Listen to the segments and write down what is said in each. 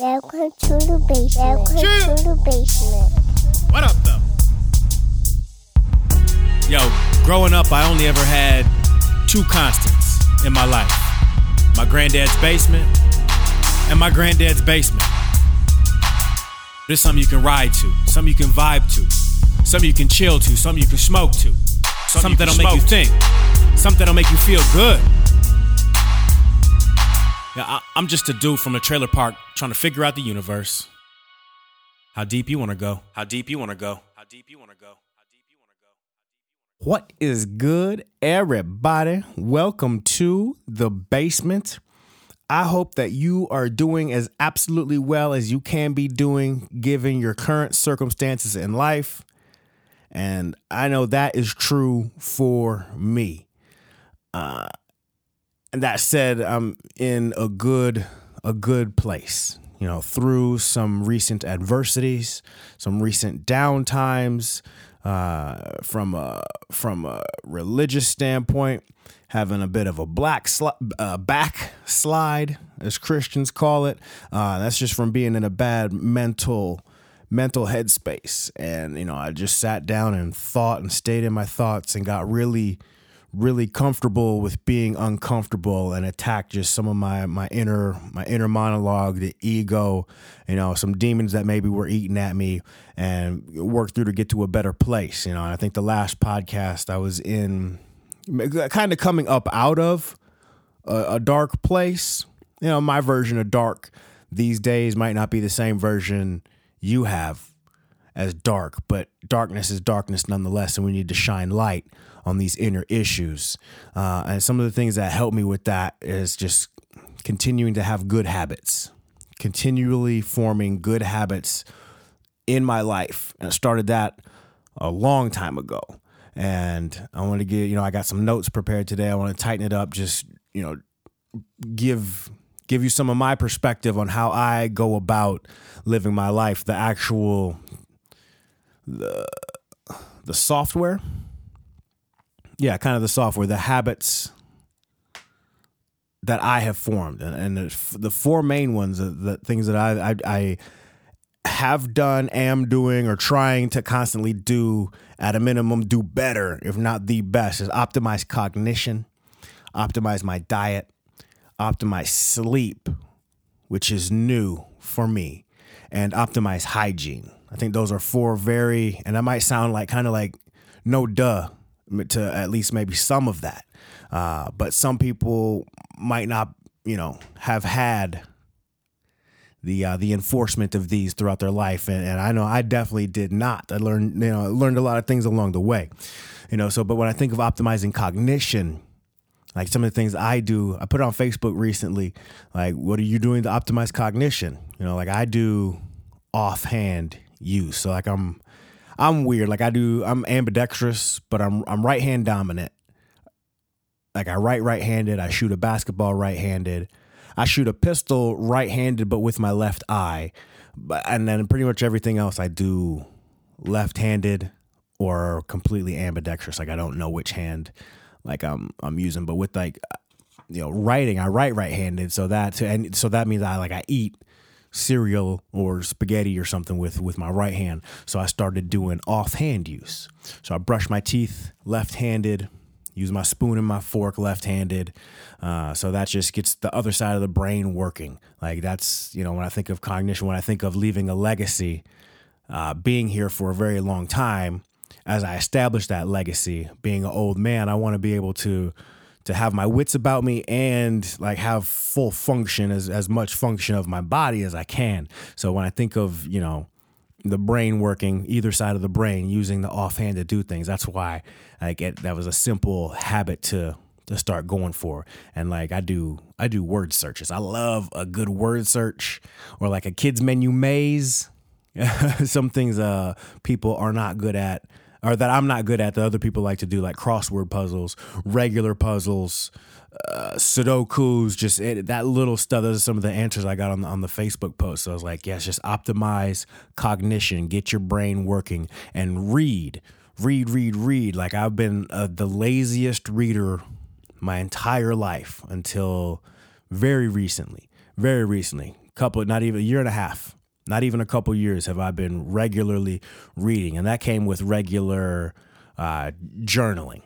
Welcome to the basement. Welcome to the basement. What up, though? Yo, growing up, I only ever had two constants in my life my granddad's basement and my granddad's basement. There's something you can ride to, something you can vibe to, something you can chill to, something you can smoke to, something, something that'll make you think, something that'll make you feel good. Yeah, I, I'm just a dude from a trailer park trying to figure out the universe. How deep you want to go? How deep you want to go? How deep you want to go? What is good, everybody? Welcome to the basement. I hope that you are doing as absolutely well as you can be doing given your current circumstances in life. And I know that is true for me. Uh, and that said, I'm in a good a good place. You know, through some recent adversities, some recent downtimes, uh, from a from a religious standpoint, having a bit of a black sli- uh, backslide, as Christians call it. Uh, that's just from being in a bad mental mental headspace, and you know, I just sat down and thought and stayed in my thoughts and got really really comfortable with being uncomfortable and attack just some of my my inner my inner monologue the ego you know some demons that maybe were eating at me and work through to get to a better place you know. And i think the last podcast i was in kind of coming up out of a, a dark place you know my version of dark these days might not be the same version you have as dark but darkness is darkness nonetheless and we need to shine light on these inner issues. Uh, and some of the things that help me with that is just continuing to have good habits, continually forming good habits in my life. And I started that a long time ago. And I want to get, you know, I got some notes prepared today. I want to tighten it up, just, you know, give give you some of my perspective on how I go about living my life, the actual the the software yeah, kind of the software, the habits that I have formed, and, and the four main ones, the things that I, I, I have done, am doing, or trying to constantly do at a minimum, do better, if not the best, is optimize cognition, optimize my diet, optimize sleep, which is new for me, and optimize hygiene. I think those are four very, and that might sound like kind of like no duh to at least maybe some of that. Uh, but some people might not, you know, have had the uh, the enforcement of these throughout their life, and, and I know I definitely did not. I learned, you know, learned a lot of things along the way, you know. So, but when I think of optimizing cognition, like some of the things I do, I put on Facebook recently. Like, what are you doing to optimize cognition? You know, like I do offhand use. So, like I'm I'm weird. Like I do, I'm ambidextrous, but I'm I'm right hand dominant. Like I write right handed. I shoot a basketball right handed. I shoot a pistol right handed, but with my left eye. But and then pretty much everything else I do left handed or completely ambidextrous. Like I don't know which hand like I'm I'm using, but with like you know writing, I write right handed. So that and so that means I like I eat cereal or spaghetti or something with with my right hand. So I started doing offhand use. So I brush my teeth left-handed, use my spoon and my fork left-handed. Uh, so that just gets the other side of the brain working. Like that's you know when I think of cognition, when I think of leaving a legacy, uh, being here for a very long time. As I establish that legacy, being an old man, I want to be able to to have my wits about me and like have full function as as much function of my body as I can. So when I think of, you know, the brain working either side of the brain using the offhand to do things, that's why like it, that was a simple habit to to start going for. And like I do I do word searches. I love a good word search or like a kids menu maze. Some things uh people are not good at or that I'm not good at that other people like to do, like crossword puzzles, regular puzzles, uh, Sudokus, just it, that little stuff. Those are some of the answers I got on the, on the Facebook post. So I was like, yes, just optimize cognition, get your brain working, and read, read, read, read. Like I've been uh, the laziest reader my entire life until very recently. Very recently couple, not even a year and a half, not even a couple years have I been regularly reading. And that came with regular uh, journaling.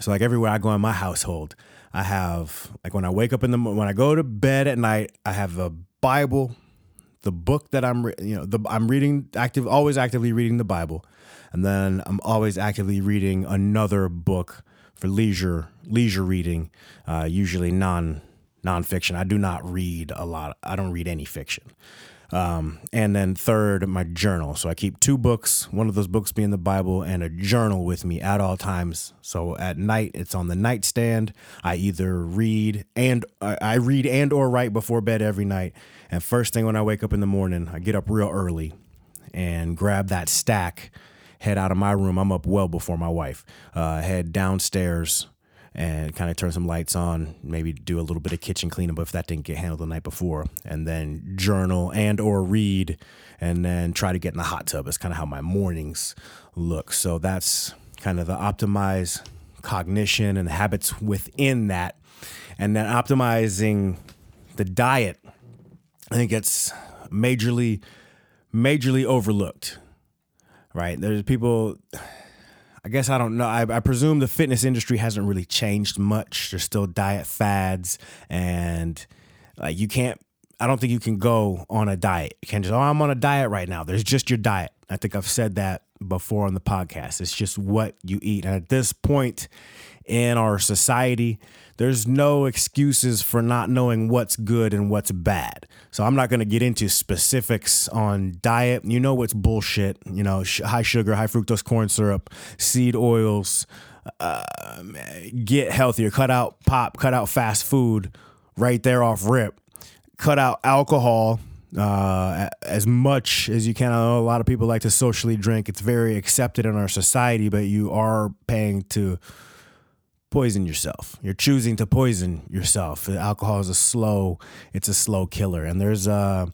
So like everywhere I go in my household, I have like when I wake up in the morning, when I go to bed at night, I have a Bible, the book that I'm re- you know the I'm reading active always actively reading the Bible, and then I'm always actively reading another book for leisure leisure reading, uh, usually non nonfiction. I do not read a lot. I don't read any fiction. Um, and then third, my journal. So I keep two books, one of those books being the Bible, and a journal with me at all times. So at night, it's on the nightstand. I either read and I read and or write before bed every night. And first thing when I wake up in the morning, I get up real early and grab that stack, head out of my room. I'm up well before my wife. Uh, head downstairs and kind of turn some lights on, maybe do a little bit of kitchen cleanup if that didn't get handled the night before, and then journal and or read, and then try to get in the hot tub. It's kind of how my mornings look. So that's kind of the optimize cognition and the habits within that, and then optimizing the diet. I think it's majorly, majorly overlooked. Right? There's people I guess I don't know. I, I, presume the fitness industry hasn't really changed much. There's still diet fads, and like you can't. I don't think you can go on a diet. You can't just oh I'm on a diet right now. There's just your diet. I think I've said that before on the podcast. It's just what you eat, and at this point in our society, there's no excuses for not knowing what's good and what's bad. So I'm not going to get into specifics on diet. You know what's bullshit. You know, sh- high sugar, high fructose corn syrup, seed oils. Uh, get healthier. Cut out pop. Cut out fast food. Right there off rip. Cut out alcohol. Uh, as much as you can. I know a lot of people like to socially drink. It's very accepted in our society, but you are paying to poison yourself. You're choosing to poison yourself. Alcohol is a slow, it's a slow killer. And there's uh,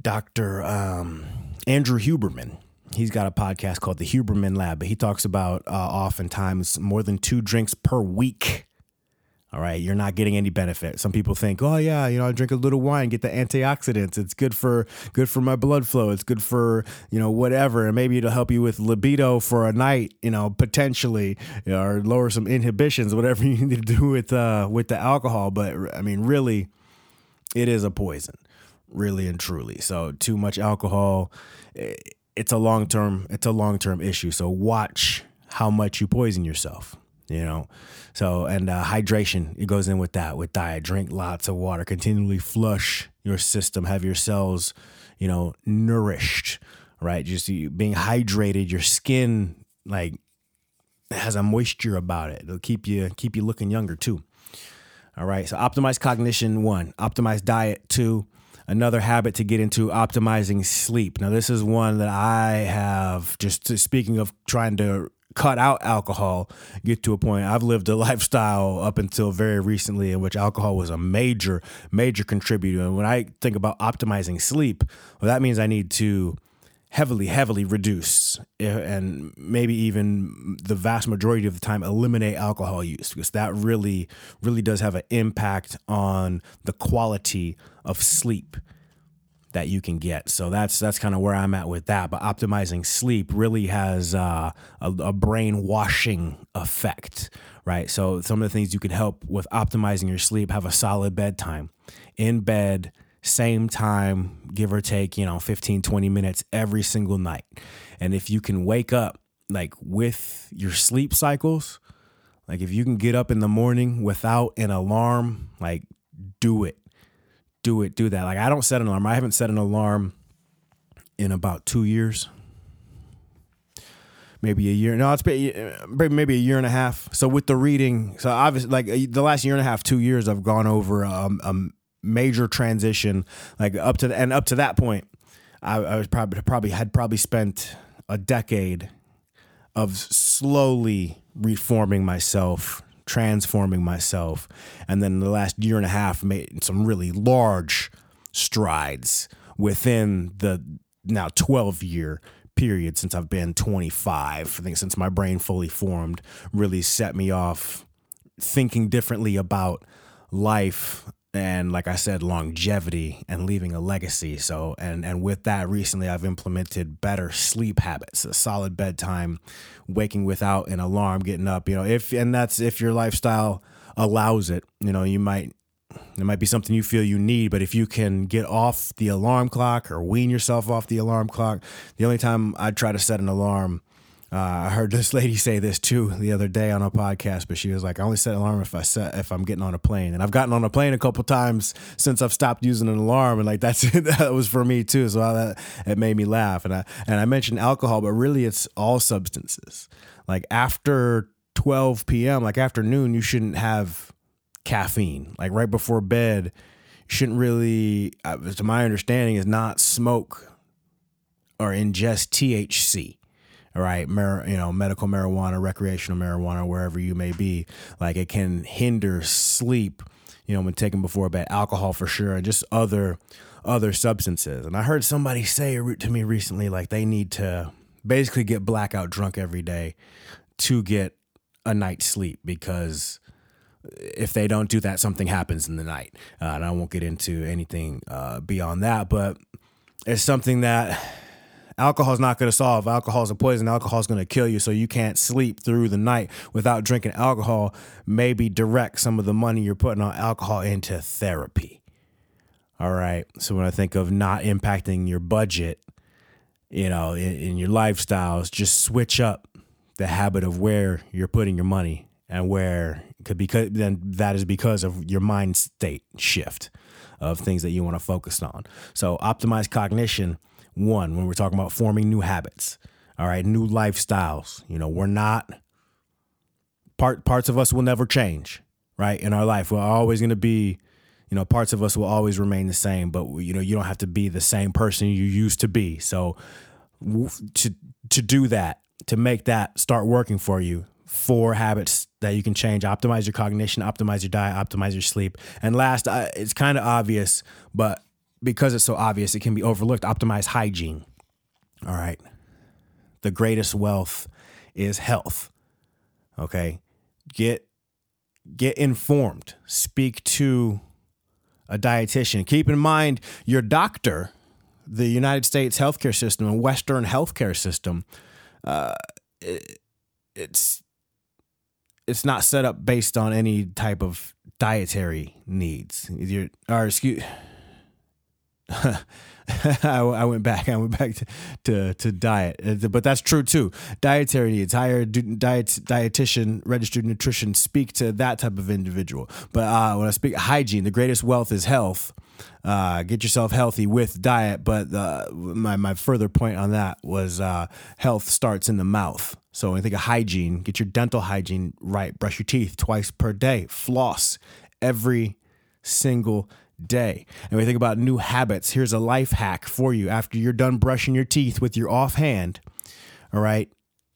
Dr. Um, Andrew Huberman. He's got a podcast called The Huberman Lab, but he talks about uh, oftentimes more than two drinks per week all right, you're not getting any benefit. Some people think, "Oh yeah, you know, I drink a little wine, get the antioxidants. It's good for good for my blood flow. It's good for, you know, whatever, and maybe it'll help you with libido for a night, you know, potentially, you know, or lower some inhibitions, whatever you need to do with uh with the alcohol, but I mean, really it is a poison, really and truly. So, too much alcohol, it's a long-term it's a long-term issue. So, watch how much you poison yourself you know? So and uh, hydration it goes in with that with diet. Drink lots of water. Continually flush your system. Have your cells you know nourished right? Just being hydrated. Your skin like has a moisture about it. It'll keep you keep you looking younger too. All right so optimize cognition one. Optimize diet two. Another habit to get into optimizing sleep. Now this is one that i have just speaking of trying to cut out alcohol, get to a point. I've lived a lifestyle up until very recently in which alcohol was a major, major contributor. And when I think about optimizing sleep, well, that means I need to heavily, heavily reduce eh, and maybe even the vast majority of the time eliminate alcohol use because that really, really does have an impact on the quality of sleep that you can get. So that's that's kind of where I'm at with that. But optimizing sleep really has uh, a, a brainwashing effect, right? So some of the things you can help with optimizing your sleep: have a solid bedtime, in bed, same time, give or take, you know, 15, 20 minutes every single night. And if you can wake up like with your sleep cycles, like if you can get up in the morning without an alarm, like do it do it, do that. Like I don't set an alarm. I haven't set an alarm in about two years, maybe a year. No, it's maybe maybe a year and a half. So with the reading, so obviously, like the last year and a half, two years, I've gone over um, a major transition. Like up to the, and up to that point, I, I was probably probably had probably spent a decade of slowly reforming myself transforming myself. And then the last year and a half made some really large strides within the now 12 year period since I've been 25. I think since my brain fully formed really set me off thinking differently about life and like I said, longevity and leaving a legacy. So, and and with that, recently I've implemented better sleep habits, a solid bedtime, waking without an alarm, getting up. You know, if and that's if your lifestyle allows it. You know, you might it might be something you feel you need, but if you can get off the alarm clock or wean yourself off the alarm clock, the only time I try to set an alarm uh, I heard this lady say this too the other day on a podcast, but she was like, "I only set alarm if I set if I'm getting on a plane." And I've gotten on a plane a couple times since I've stopped using an alarm, and like that's that was for me too. So that it made me laugh. And I and I mentioned alcohol, but really it's all substances. Like after 12 p.m., like afternoon, you shouldn't have caffeine. Like right before bed, shouldn't really, uh, to my understanding, is not smoke or ingest THC right? Mar- you know, medical marijuana, recreational marijuana, wherever you may be, like it can hinder sleep. You know, when taken before bed, alcohol for sure, and just other other substances. And I heard somebody say to me recently, like they need to basically get blackout drunk every day to get a night's sleep because if they don't do that, something happens in the night. Uh, and I won't get into anything uh, beyond that, but it's something that alcohol is not going to solve. Alcohol is a poison. Alcohol is going to kill you. So you can't sleep through the night without drinking alcohol. Maybe direct some of the money you're putting on alcohol into therapy. All right. So when I think of not impacting your budget, you know, in, in your lifestyles, just switch up the habit of where you're putting your money and where could be because then that is because of your mind state shift of things that you want to focus on. So optimize cognition one, when we're talking about forming new habits, all right, new lifestyles. You know, we're not part parts of us will never change, right? In our life, we're always going to be, you know, parts of us will always remain the same, but you know, you don't have to be the same person you used to be. So to to do that, to make that start working for you, four habits that you can change optimize your cognition optimize your diet optimize your sleep and last uh, it's kind of obvious but because it's so obvious, it can be overlooked. Optimize hygiene. All right. The greatest wealth is health. Okay. Get get informed. Speak to a dietitian. Keep in mind your doctor, the United States healthcare system and Western healthcare system. Uh, it, it's it's not set up based on any type of dietary needs. You're, or excuse I, I, went back. I went back to, to, to diet, uh, but that's true too. Dietary needs, hire diet dietitian, registered nutrition. Speak to that type of individual. But uh, when I speak hygiene, the greatest wealth is health. Uh, get yourself healthy with diet. But uh, my my further point on that was uh, health starts in the mouth. So when you think of hygiene, get your dental hygiene right. Brush your teeth twice per day. Floss every single day. And we think about new habits, here's a life hack for you. After you're done brushing your teeth with your offhand, all right,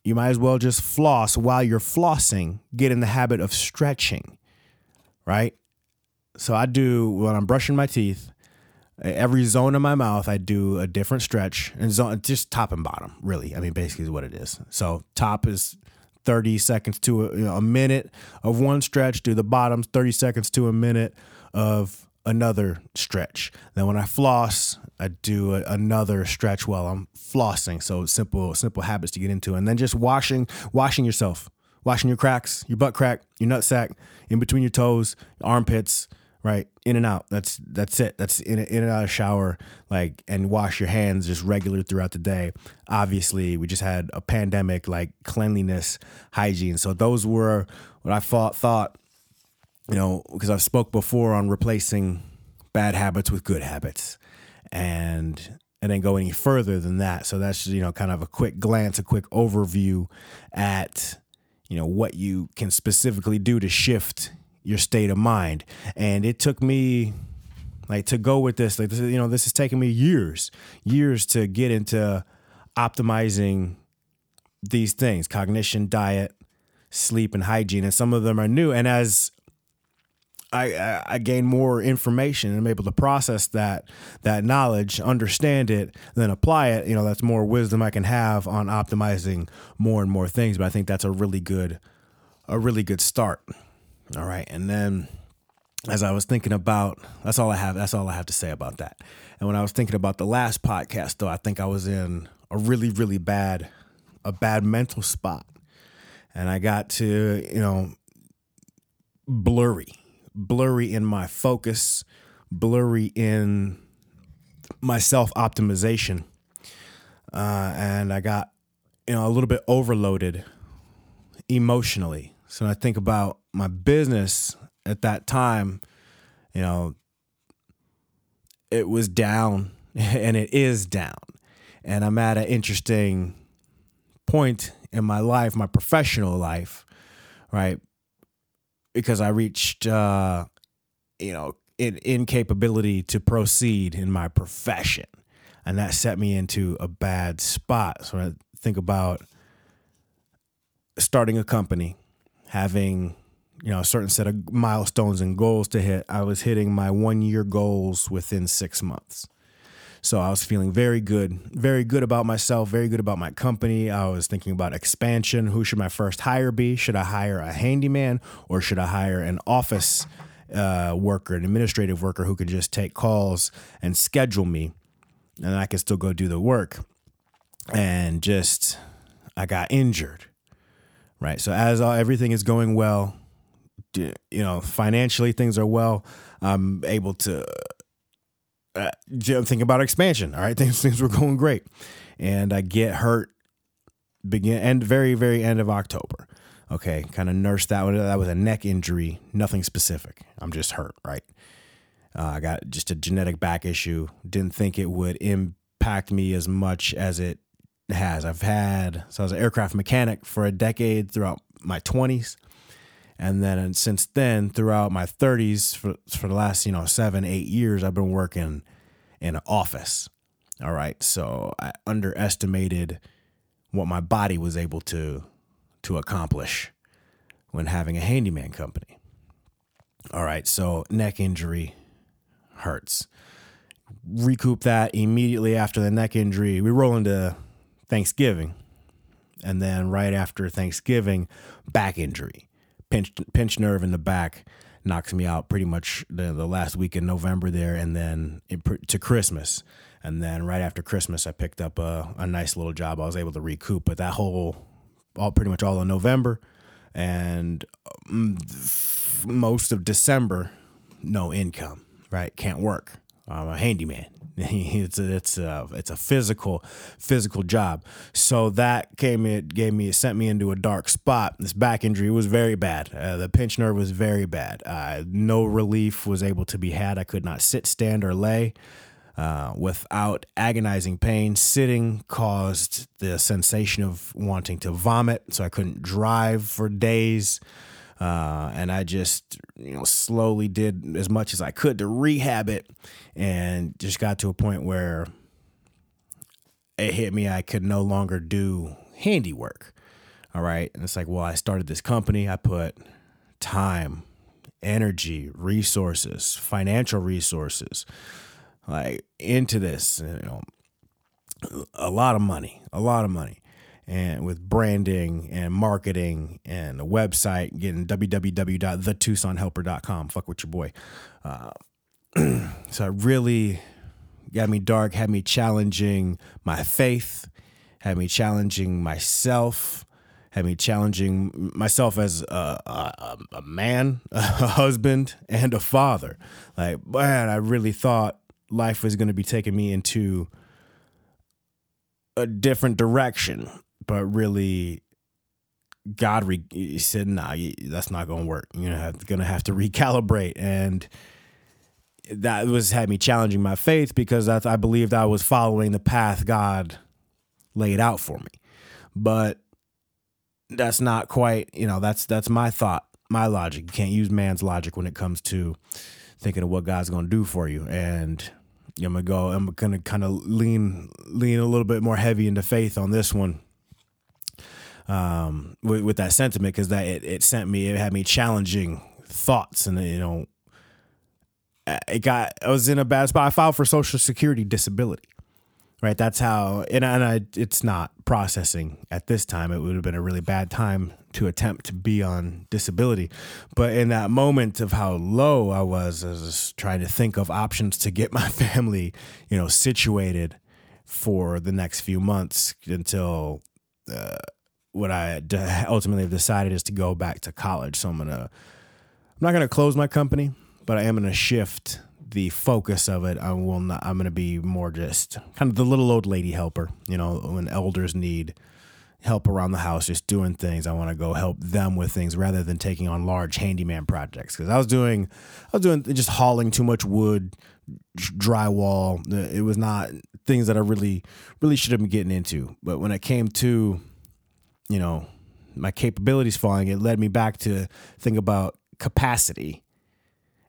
you might as well just floss while you're flossing. Get in the habit of stretching, right? So I do when I'm brushing my teeth, every zone of my mouth, I do a different stretch and zone, just top and bottom, really. I mean, basically, is what it is. So top is 30 seconds to a, you know, a minute of one stretch. Do the bottoms 30 seconds to a minute of another stretch. Then when I floss, I do a, another stretch while I'm flossing. So simple, simple habits to get into, and then just washing, washing yourself, washing your cracks, your butt crack, your nut sack, in between your toes, armpits, right, in and out. That's that's it. That's in in and out of shower, like, and wash your hands just regular throughout the day. Obviously, we just had a pandemic, like cleanliness, hygiene. So those were what I thought thought you know, because I've spoke before on replacing bad habits with good habits, and and then go any further than that. So that's you know kind of a quick glance, a quick overview at you know what you can specifically do to shift your state of mind. And it took me like to go with this, like this, you know, this has taken me years, years to get into optimizing these things: cognition, diet, sleep, and hygiene. And some of them are new. And as I, I gain more information and I'm able to process that that knowledge, understand it, then apply it. You know, that's more wisdom I can have on optimizing more and more things. But I think that's a really good a really good start. All right, and then as I was thinking about that's all I have that's all I have to say about that. And when I was thinking about the last podcast though, I think I was in a really really bad a bad mental spot. And I got to, you know, blurry. Blurry in my focus, blurry in my self-optimization. Uh, and I got, you know, a little bit overloaded emotionally. So I think about my business at that time, you know, it was down and it is down. And I'm at an interesting point in my life, my professional life, right? Because I reached, uh, you know, in, incapability to proceed in my profession. And that set me into a bad spot. So I think about starting a company, having you know a certain set of milestones and goals to hit i was hitting my one year goals within six months so i was feeling very good very good about myself very good about my company. I was thinking about expansion. Who should my first hire be? Should i hire a handyman or should i hire an office uh, worker an administrative worker who can just take calls and schedule me and i can still go do the work? And just i got injured right? So as all, everything is going well you know, financially things are well. I'm able to uh, think about expansion. All right, things things were going great, and I get hurt begin end very very end of October. Okay, kind of nursed that one. That was a neck injury, nothing specific. I'm just hurt, right? Uh, I got just a genetic back issue. Didn't think it would impact me as much as it has. I've had so I was an aircraft mechanic for a decade throughout my 20s and then and since then, throughout my 30s, for, for the last, you know, seven, eight years, I've been working in an office. All right. So I underestimated what my body was able to to accomplish when having a handyman company. All right, so neck injury hurts. Recoup that immediately after the neck injury. We roll into Thanksgiving. And then right after Thanksgiving, back injury pinched pinched nerve in the back knocks me out pretty much the, the last week in November there, and then it, to Christmas. And then right after Christmas, I picked up a, a nice little job. I was able to recoup, but that whole, all pretty much all of November and um, most of December, no income, right? Can't work. I'm a handyman. it's a, it's a, it's a physical physical job. So that came it gave me it sent me into a dark spot. This back injury was very bad. Uh, the pinch nerve was very bad. Uh, no relief was able to be had. I could not sit, stand, or lay. Uh, without agonizing pain. Sitting caused the sensation of wanting to vomit, so I couldn't drive for days. Uh, and I just, you know, slowly did as much as I could to rehab it and just got to a point where it hit me I could no longer do handiwork. All right. And it's like, well, I started this company, I put time, energy, resources, financial resources like into this, you know, a lot of money, a lot of money and with branding and marketing and a website, getting www.thetucsonhelper.com. Fuck with your boy. Uh, so it really got me dark, had me challenging my faith, had me challenging myself, had me challenging myself as a, a, a man, a husband, and a father. Like, man, I really thought life was going to be taking me into a different direction but really God re- said, "Nah, that's not to work. You're gonna have, gonna have to recalibrate." And that was had me challenging my faith because I, I believed I was following the path God laid out for me. But that's not quite, you know, that's that's my thought, my logic. You can't use man's logic when it comes to thinking of what God's to do for you. And I'm gonna go. I'm gonna kind of lean lean a little bit more heavy into faith on this one um, with, with that sentiment because that it, it sent me, it had me challenging thoughts and, you know, it got, I was in a bad spot. I filed for Social Security disability. right? That's how, and, and I, it's not processing at this time. It would have been a really bad time to attempt to be on disability. But in that moment of how low I was, I was trying to think of options to get my family, you know, situated for the next few months until uh, what I ultimately have decided is to go back to college. So I'm gonna, I'm not gonna close my company, but I am gonna shift the focus of it. I will not. I'm gonna be more just kind of the little old lady helper. You know, when elders need help around the house, just doing things. I want to go help them with things rather than taking on large handyman projects. Because I was doing, I was doing just hauling too much wood, drywall. It was not things that I really, really should have been getting into. But when it came to, you know, my capabilities falling, it led me back to think about capacity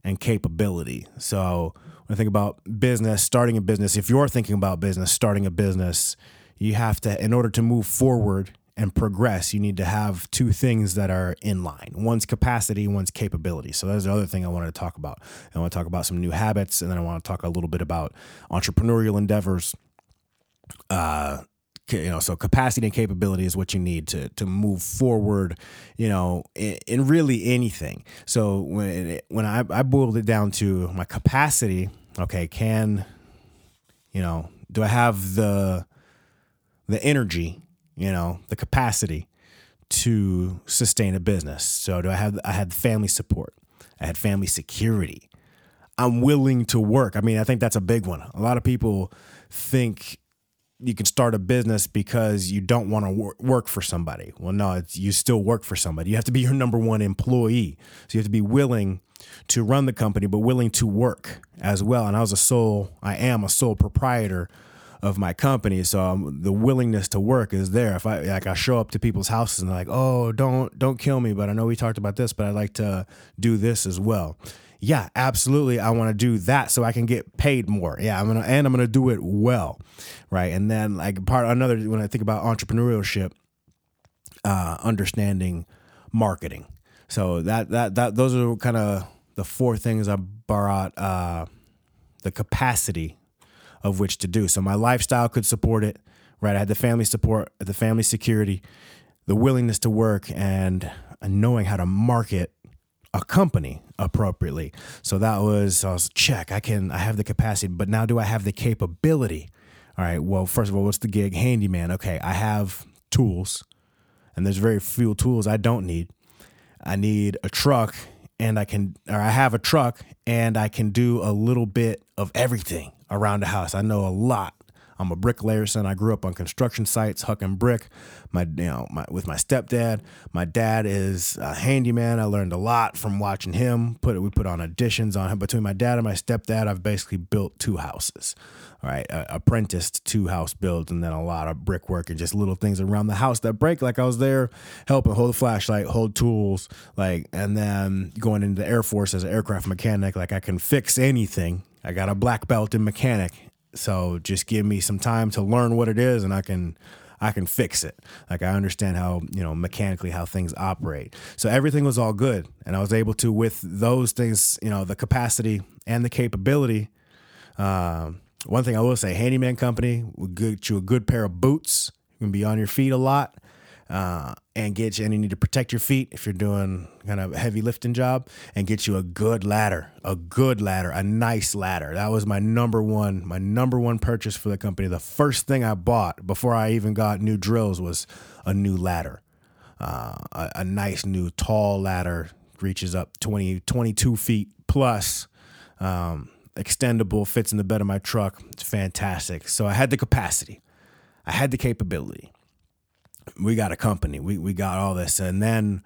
and capability. So when I think about business, starting a business, if you're thinking about business, starting a business, you have to, in order to move forward and progress, you need to have two things that are in line. One's capacity, one's capability. So that's the other thing I wanted to talk about. I want to talk about some new habits, and then I want to talk a little bit about entrepreneurial endeavors. Uh, you know so capacity and capability is what you need to to move forward you know in, in really anything. So when it, when I, I boiled it down to my capacity okay can you know do i have the the energy you know the capacity to sustain a business? So do i have i had family support. I had family security. I'm willing to work. I mean i think that's a big one. A lot of people think you can start a business because you don't want to wor- work for somebody. Well, no, you still work for somebody. You have to be your number one employee. So you have to be willing to run the company, but willing to work as well. And I was a sole, I am a sole proprietor of my company. So um, the willingness to work is there. If I like, I show up to people's houses and like, "Oh, don't don't kill me," but I know we talked about this, but I'd like to do this as well yeah, absolutely. I want to do that so I can get paid more. Yeah, I'm gonna and I'm gonna do it well, right? And then like part another when I think about entrepreneurship, uh, understanding marketing. So that that that those are kind of the four things I brought uh, the capacity of which to do. So my lifestyle could support it, right? I had the family support, the family security, the willingness to work, and knowing how to market a company appropriately. So that was I was check. I can I have the capacity, but now do I have the capability? All right. Well, first of all, what's the gig? Handyman. Okay, I have tools, and there's very few tools I don't need. I need a truck, and I can, or I have a truck, and I can do a little bit of everything around the house. I know a lot I'm a bricklayer son. I grew up on construction sites, hucking brick. My, you know, my, with my stepdad. My dad is a handyman. I learned a lot from watching him. Put we put on additions on him. Between my dad and my stepdad, I've basically built two houses. All right, apprenticed two house builds, and then a lot of brickwork and just little things around the house that break. Like I was there helping hold a flashlight, hold tools, like, and then going into the Air Force as an aircraft mechanic. Like I can fix anything. I got a black belt in mechanic so just give me some time to learn what it is and I can I can fix it. Like I understand how, you know, mechanically how things operate. So everything was all good. And I was able to, with those things, you know, the capacity and the capability. Um, one thing I will say, handyman company will get you a good pair of boots. You can be on your feet a lot uh, and get you, and you need to protect your feet if you're doing kind of a heavy lifting job, and get you a good ladder, a good ladder, a nice ladder. That was my number one, my number one purchase for the company. The first thing I bought before I even got new drills was a new ladder, uh, a, a nice new tall ladder, reaches up 20, 22 feet plus. Um, extendable, fits in the bed of my truck. It's fantastic. So I had the capacity, I had the capability we got a company. We we got all this, and then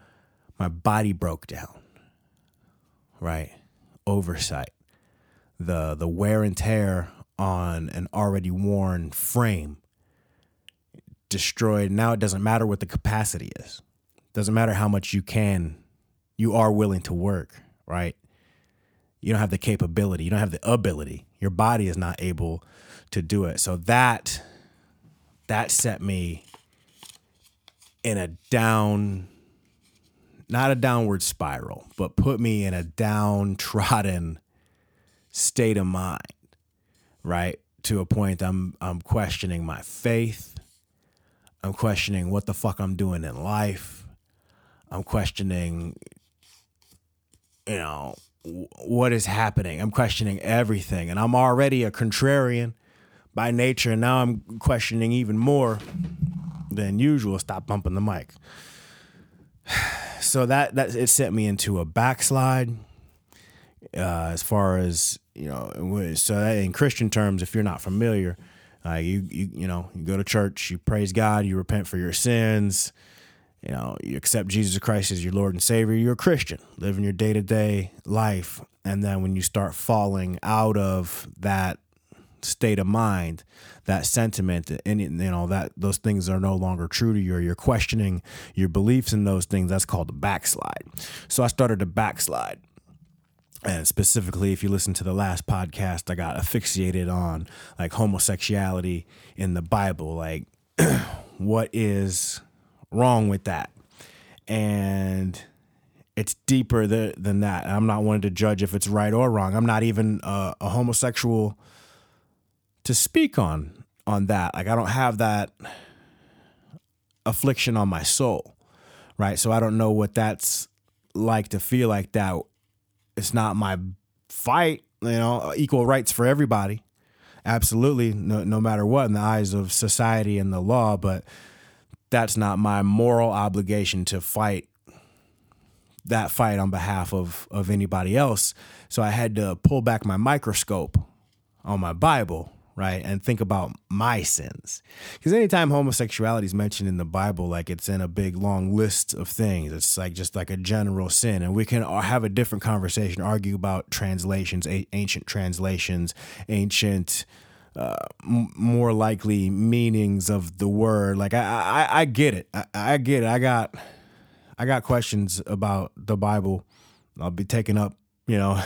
my body broke down. Right, oversight, the the wear and tear on an already worn frame destroyed. Now it doesn't matter what the capacity is. Doesn't matter how much you can, you are willing to work. Right, you don't have the capability. You don't have the ability. Your body is not able to do it. So that that set me in a down not a downward spiral, but put me in a downtrodden state of mind, right? to a point I'm I'm questioning my faith. I'm questioning what the fuck I'm doing in life. I'm questioning you know what is happening. I'm questioning everything and I'm already a contrarian by nature and now I'm questioning even more than usual. Stop bumping the mic. So that that it sent me into a backslide uh, as far as you know. So in Christian terms, if you're not familiar, uh, you you you know you go to church, you praise God, you repent for your sins, you know you accept Jesus Christ as your Lord and Savior. You're a Christian, living your day to day life, and then when you start falling out of that state of mind, that sentiment, and you know that those things are no longer true to you, or you're questioning your beliefs in those things. That's called a backslide. So I started to backslide and specifically if you listen to the last podcast i got asphyxiated on like homosexuality in the bible like what is wrong with that and it's deeper th- than that i'm not wanting to judge if it's right or wrong i'm not even a, a homosexual to speak on on that like i don't have that affliction on my soul right so i don't know what that's like to feel like that it's not my fight. You know, equal rights for everybody, absolutely, no, no matter what in the eyes of society and the law. But that's not my moral obligation to fight that fight on behalf of of anybody else. So I had to pull back my microscope on my Bible right? And think about my sins. Because anytime homosexuality is mentioned in the Bible, like it's in a big long list of things, it's like just like a general sin. And we can have a different conversation, argue about translations, ancient translations, ancient. Uh, m- more likely meanings of the word. Like I, I, I get it. I, I get it. I got, I got questions about the Bible. I'll be taking up you know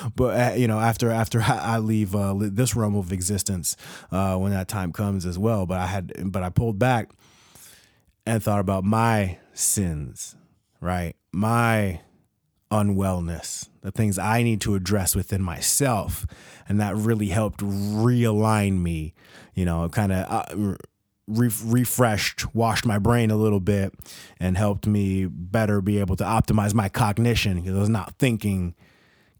but uh, you know after after i leave uh, this realm of existence uh, when that time comes as well but i had but i pulled back and thought about my sins right? My unwellness the things i need to address within myself. And that really helped realign me you know kind of uh, re- refreshed, washed my brain a little bit, and helped me better be able to optimize my cognition because I was not thinking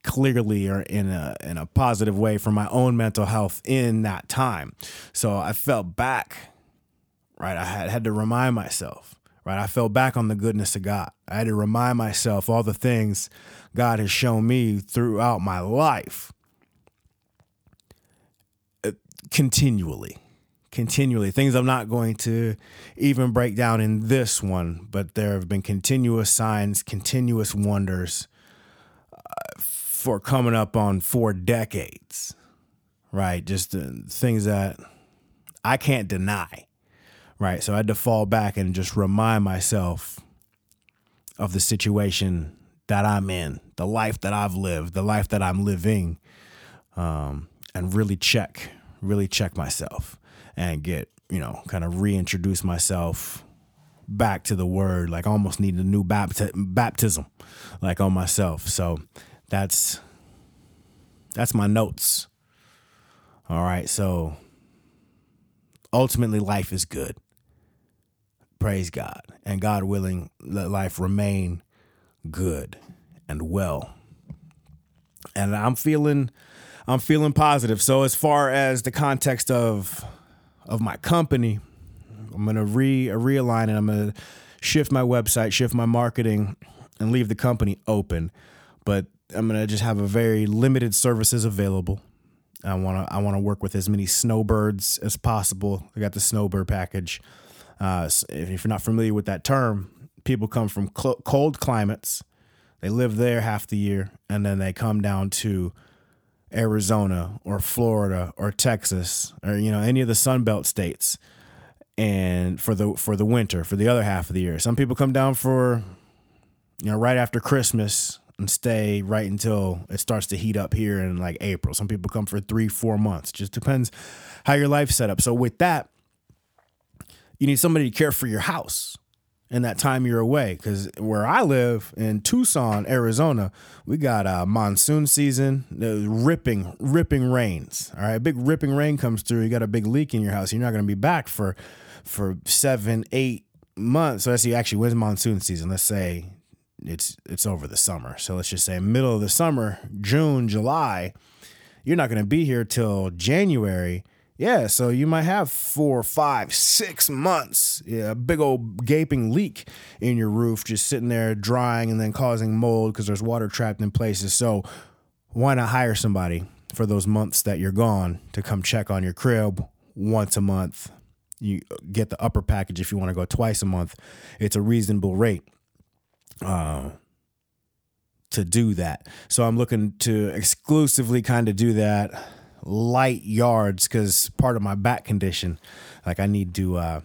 clearly or in a in a positive way for my own mental health in that time. So I felt back, right? I had had to remind myself, right? I fell back on the goodness of God. I had to remind myself all the things God has shown me throughout my life uh, continually continually things i'm not going to even break down in this one but there have been continuous signs continuous wonders for coming up on four decades, right? Just things that I can't deny, right? So I had to fall back and just remind myself of the situation that I'm in, the life that I've lived, the life that I'm living, um, and really check, really check myself and get, you know, kind of reintroduce myself back to the word, like almost need a new bapti- baptism, like on myself. So that's that's my notes. All right, so ultimately life is good. Praise God. And God willing, let life remain good and well. And I'm feeling I'm feeling positive. So as far as the context of of my company, I'm gonna re realign it. I'm gonna shift my website, shift my marketing, and leave the company open. But I'm gonna just have a very limited services available. I want to I want to work with as many snowbirds as possible. I got the snowbird package. Uh, if you're not familiar with that term, people come from cl- cold climates. They live there half the year, and then they come down to Arizona or Florida or Texas or you know any of the Sunbelt states, and for the for the winter for the other half of the year. Some people come down for you know right after Christmas and stay right until it starts to heat up here in like April. Some people come for three, four months. Just depends how your life's set up. So with that, you need somebody to care for your house. in that time you're away. Because where I live in Tucson, Arizona, we got a monsoon season, the ripping, ripping rains. All right, big ripping rain comes through. You got a big leak in your house. You're not going to be back for for seven, eight months. So let's see, actually, when's monsoon season? Let's say it's it's over the summer. So let's just say middle of the summer, June, July. You're not going to be here till January. Yeah, so you might have four, five, six months, yeah, a big old gaping leak in your roof, just sitting there drying and then causing mold because there's water trapped in places. So why not hire somebody for those months that you're gone to come check on your crib once a month? You uh, get the upper package if you want to go twice a month. It's a reasonable rate uh, to do that. So I'm looking to exclusively kind of do that light yards because part of my back condition, like I need to uh,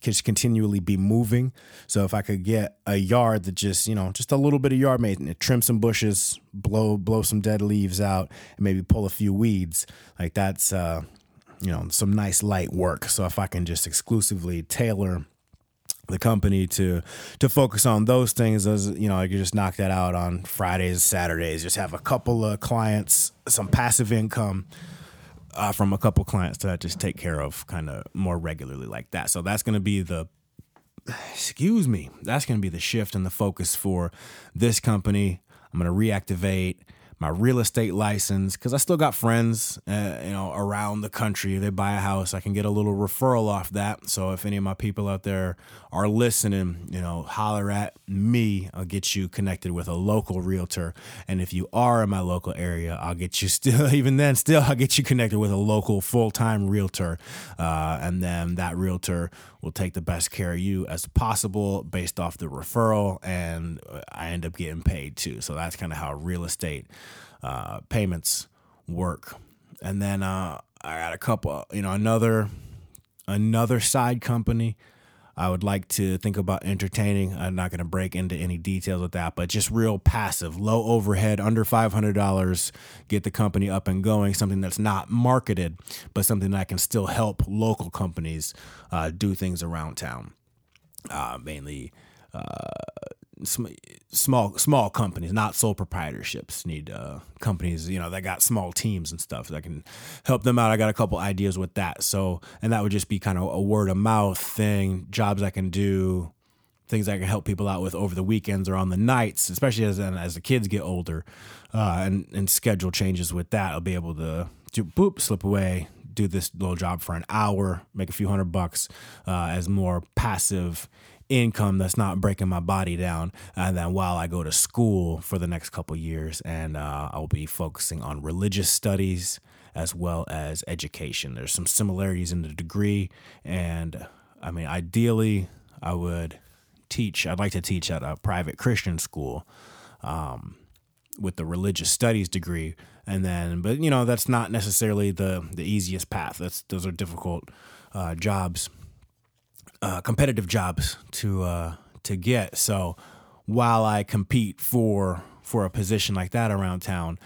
just continually be moving. So if I could get a yard that just you know just a little bit of yard maintenance, trim some bushes, blow blow some dead leaves out, and maybe pull a few weeds, like that's uh, you know some nice light work. So if I can just exclusively tailor the company to to focus on those things as you know I could just knock that out on Fridays Saturdays just have a couple of clients some passive income uh, from a couple clients that I just take care of kind of more regularly like that so that's going to be the excuse me that's going to be the shift and the focus for this company I'm going to reactivate my real estate license because I still got friends, uh, you know, around the country. they buy a house, I can get a little referral off that. So if any of my people out there are listening, you know, holler at me. I'll get you connected with a local realtor. And if you are in my local area, I'll get you still. Even then, still, I'll get you connected with a local full time realtor, uh, and then that realtor will take the best care of you as possible based off the referral, and I end up getting paid too. So that's kind of how real estate uh, payments work. And then uh, I got a couple, you know, another another side company. I would like to think about entertaining. I'm not going to break into any details with that, but just real passive, low overhead, under $500, get the company up and going. Something that's not marketed, but something that can still help local companies uh, do things around town. Uh, mainly uh, small small companies, not sole proprietorships. Need uh, companies, you know, that got small teams and stuff that can help them out. I got a couple ideas with that. So, and that would just be kind of a word of mouth thing, jobs I can do, things I can help people out with over the weekends or on the nights, especially as as the kids get older, uh, and and schedule changes with that. I'll be able to do boop slip away. Do this little job for an hour, make a few hundred bucks uh, as more passive income that's not breaking my body down. And then while I go to school for the next couple years, and uh, I'll be focusing on religious studies as well as education. There's some similarities in the degree, and I mean, ideally, I would teach. I'd like to teach at a private Christian school. Um, with the religious studies degree and then but you know that's not necessarily the the easiest path that's those are difficult uh, jobs uh, competitive jobs to uh, to get. So while I compete for for a position like that around town,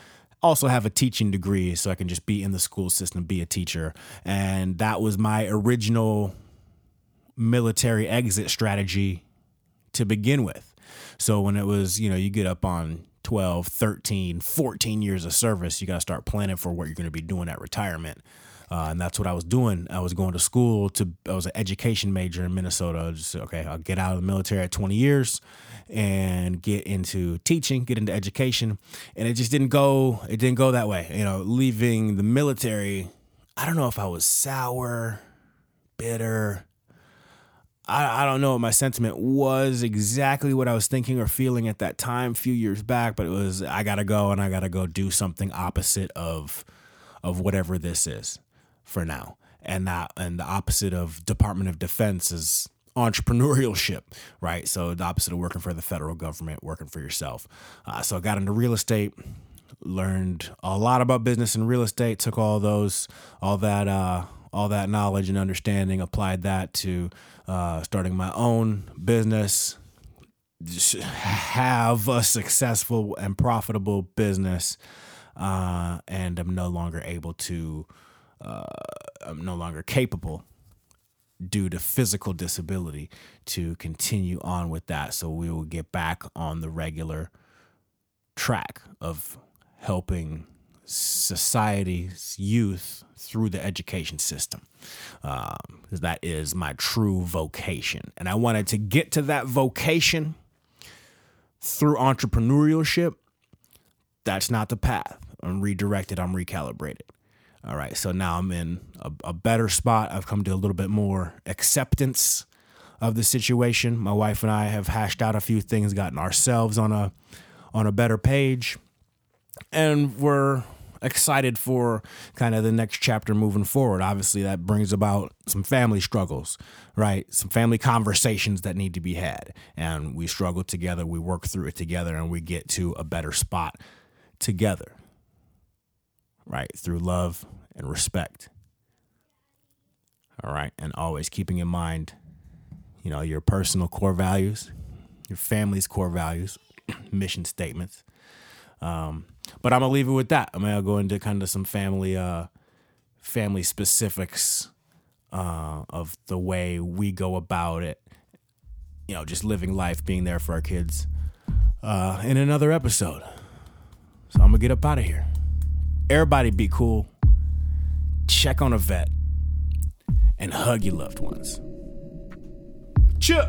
also have a teaching degree so I can just be in the school system, be a teacher. And that was my original military exit strategy to begin with. So when it was, you know, you get up on 12, 13, 14 years of service, you got to start planning for what you're going to be doing at retirement. Uh, and that's what I was doing. I was going to school to. I was an education major in Minnesota. Just okay, I'll get out of the military at 20 years and get into teaching, get into education, and it just didn't go. It didn't go that way. You know, leaving the military. I don't know if I was sour, bitter. I, I don't know what my sentiment was exactly what I was thinking or feeling at that time, a few years back, but it was I gotta go and I gotta go do something opposite of of whatever this is for now. And that and the opposite of Department of Defense is entrepreneurship, right? So the opposite of working for the federal government, working for yourself. Uh, so I got into real estate, learned a lot about business and real estate, took all those, all that, uh, all that knowledge and understanding, applied that to uh, starting my own business, have a successful and profitable business, uh, and I'm no longer able to uh, I'm no longer capable due to physical disability to continue on with that. So we will get back on the regular track of helping society's youth through the education system. Um, that is my true vocation. And I wanted to get to that vocation through entrepreneurship. That's not the path. I'm redirected, I'm recalibrated. All right, so now I'm in a, a better spot. I've come to a little bit more acceptance of the situation. My wife and I have hashed out a few things, gotten ourselves on a on a better page, and we're excited for kind of the next chapter moving forward. Obviously, that brings about some family struggles, right? Some family conversations that need to be had. And we struggle together, we work through it together, and we get to a better spot together, right? Through love and respect. All right. And always keeping in mind, you know, your personal core values, your family's core values, mission statements. Um, but I'm gonna leave it with that. I'm gonna go into kind of some family, uh, family specifics uh, of the way we go about it. You know, just living life, being there for our kids. Uh, in another episode. So I'm gonna get up out of here. Everybody be cool. Check on a vet and hug your loved ones. Chip.